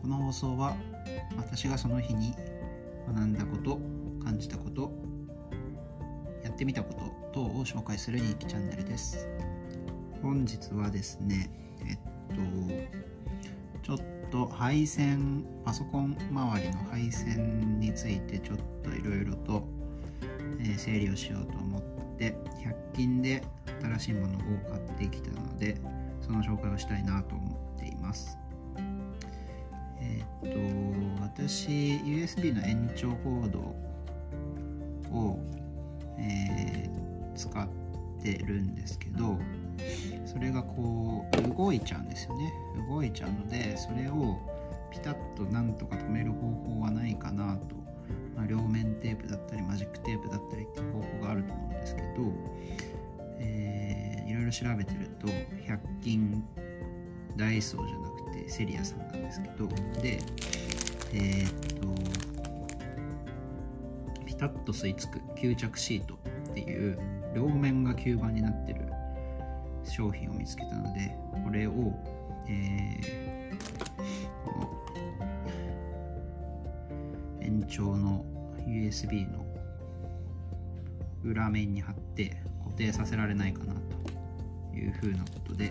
この放送は私がその日に学んだこと感じたことやってみたこと等を紹介する日記チャンネルです。本日はですねえっとちょっと配線パソコン周りの配線についてちょっといろいろと、整理をしようと思って100均で新しいものを買ってきたのでその紹介をしたいなと思っています。えーっと私 USB の延長コードを、えー使ってるんですけどそれがこう動いちゃうんですよね。動いちゃうのでそれをピタッとなんとか止める方法はないかなと、まあ、両面テープだったりマジックテープだったりっていう方法があると思うんですけど、えーいろいろ調べてると100均ダイソーじゃなくてセリアさんなんですけどでえーっとピタッと吸い付く吸着シートっていう両面が吸盤になってる商品を見つけたのでこれを、えーこの延長の USB の裏面に貼って固定させられないかなと。いうふうなことで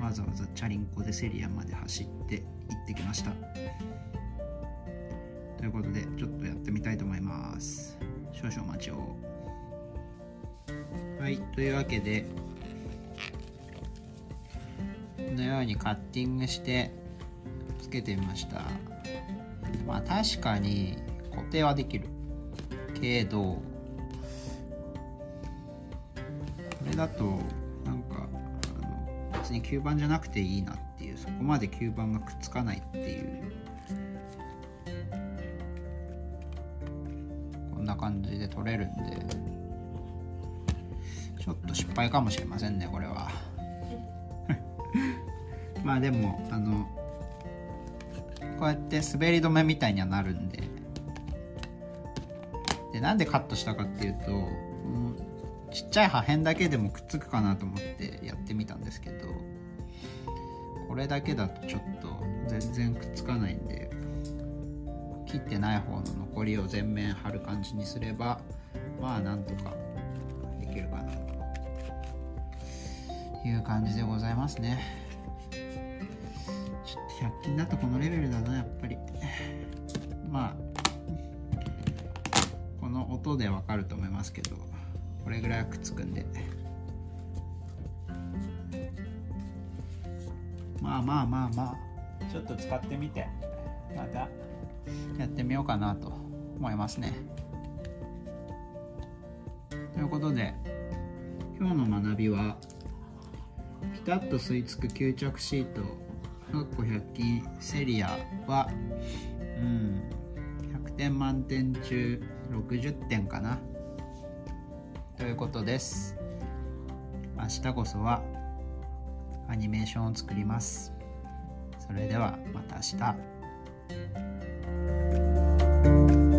わざわざチャリンコでセリアまで走って行ってきました。ということでちょっとやってみたいと思います。少々お待ちを。はいというわけでこのようにカッティングしてつけてみました。まあ確かに固定はできる。けどこれだとに吸盤じゃなくていいなっていうそこまで吸盤がくっつかないっていう。こんな感じで取れるんでちょっと失敗かもしれませんねこれは。まあでもあのこうやって滑り止めみたいにはなるんで。でなんでカットしたかっていうとこのちっちゃい破片だけでもくっつくかなと思ってやってみたんですけどこれだけだとちょっと全然くっつかないんで切ってない方の残りを全面貼る感じにすればまあなんとかできるかなと。いう感じでございますね。ちょっと100均だとこのレベルだなやっぱり。まあこの音でわかると思いますけど。これぐらいはくっつくんで。まあまあまあまあ。ちょっと使ってみて。また。やってみようかなと思いますね。ということで今日の学びはピタッと吸い付く吸着シートかっこ100均セリアはうん100点満点中60点かな。ということです。明日こそはアニメーションを作ります。それではまた明日。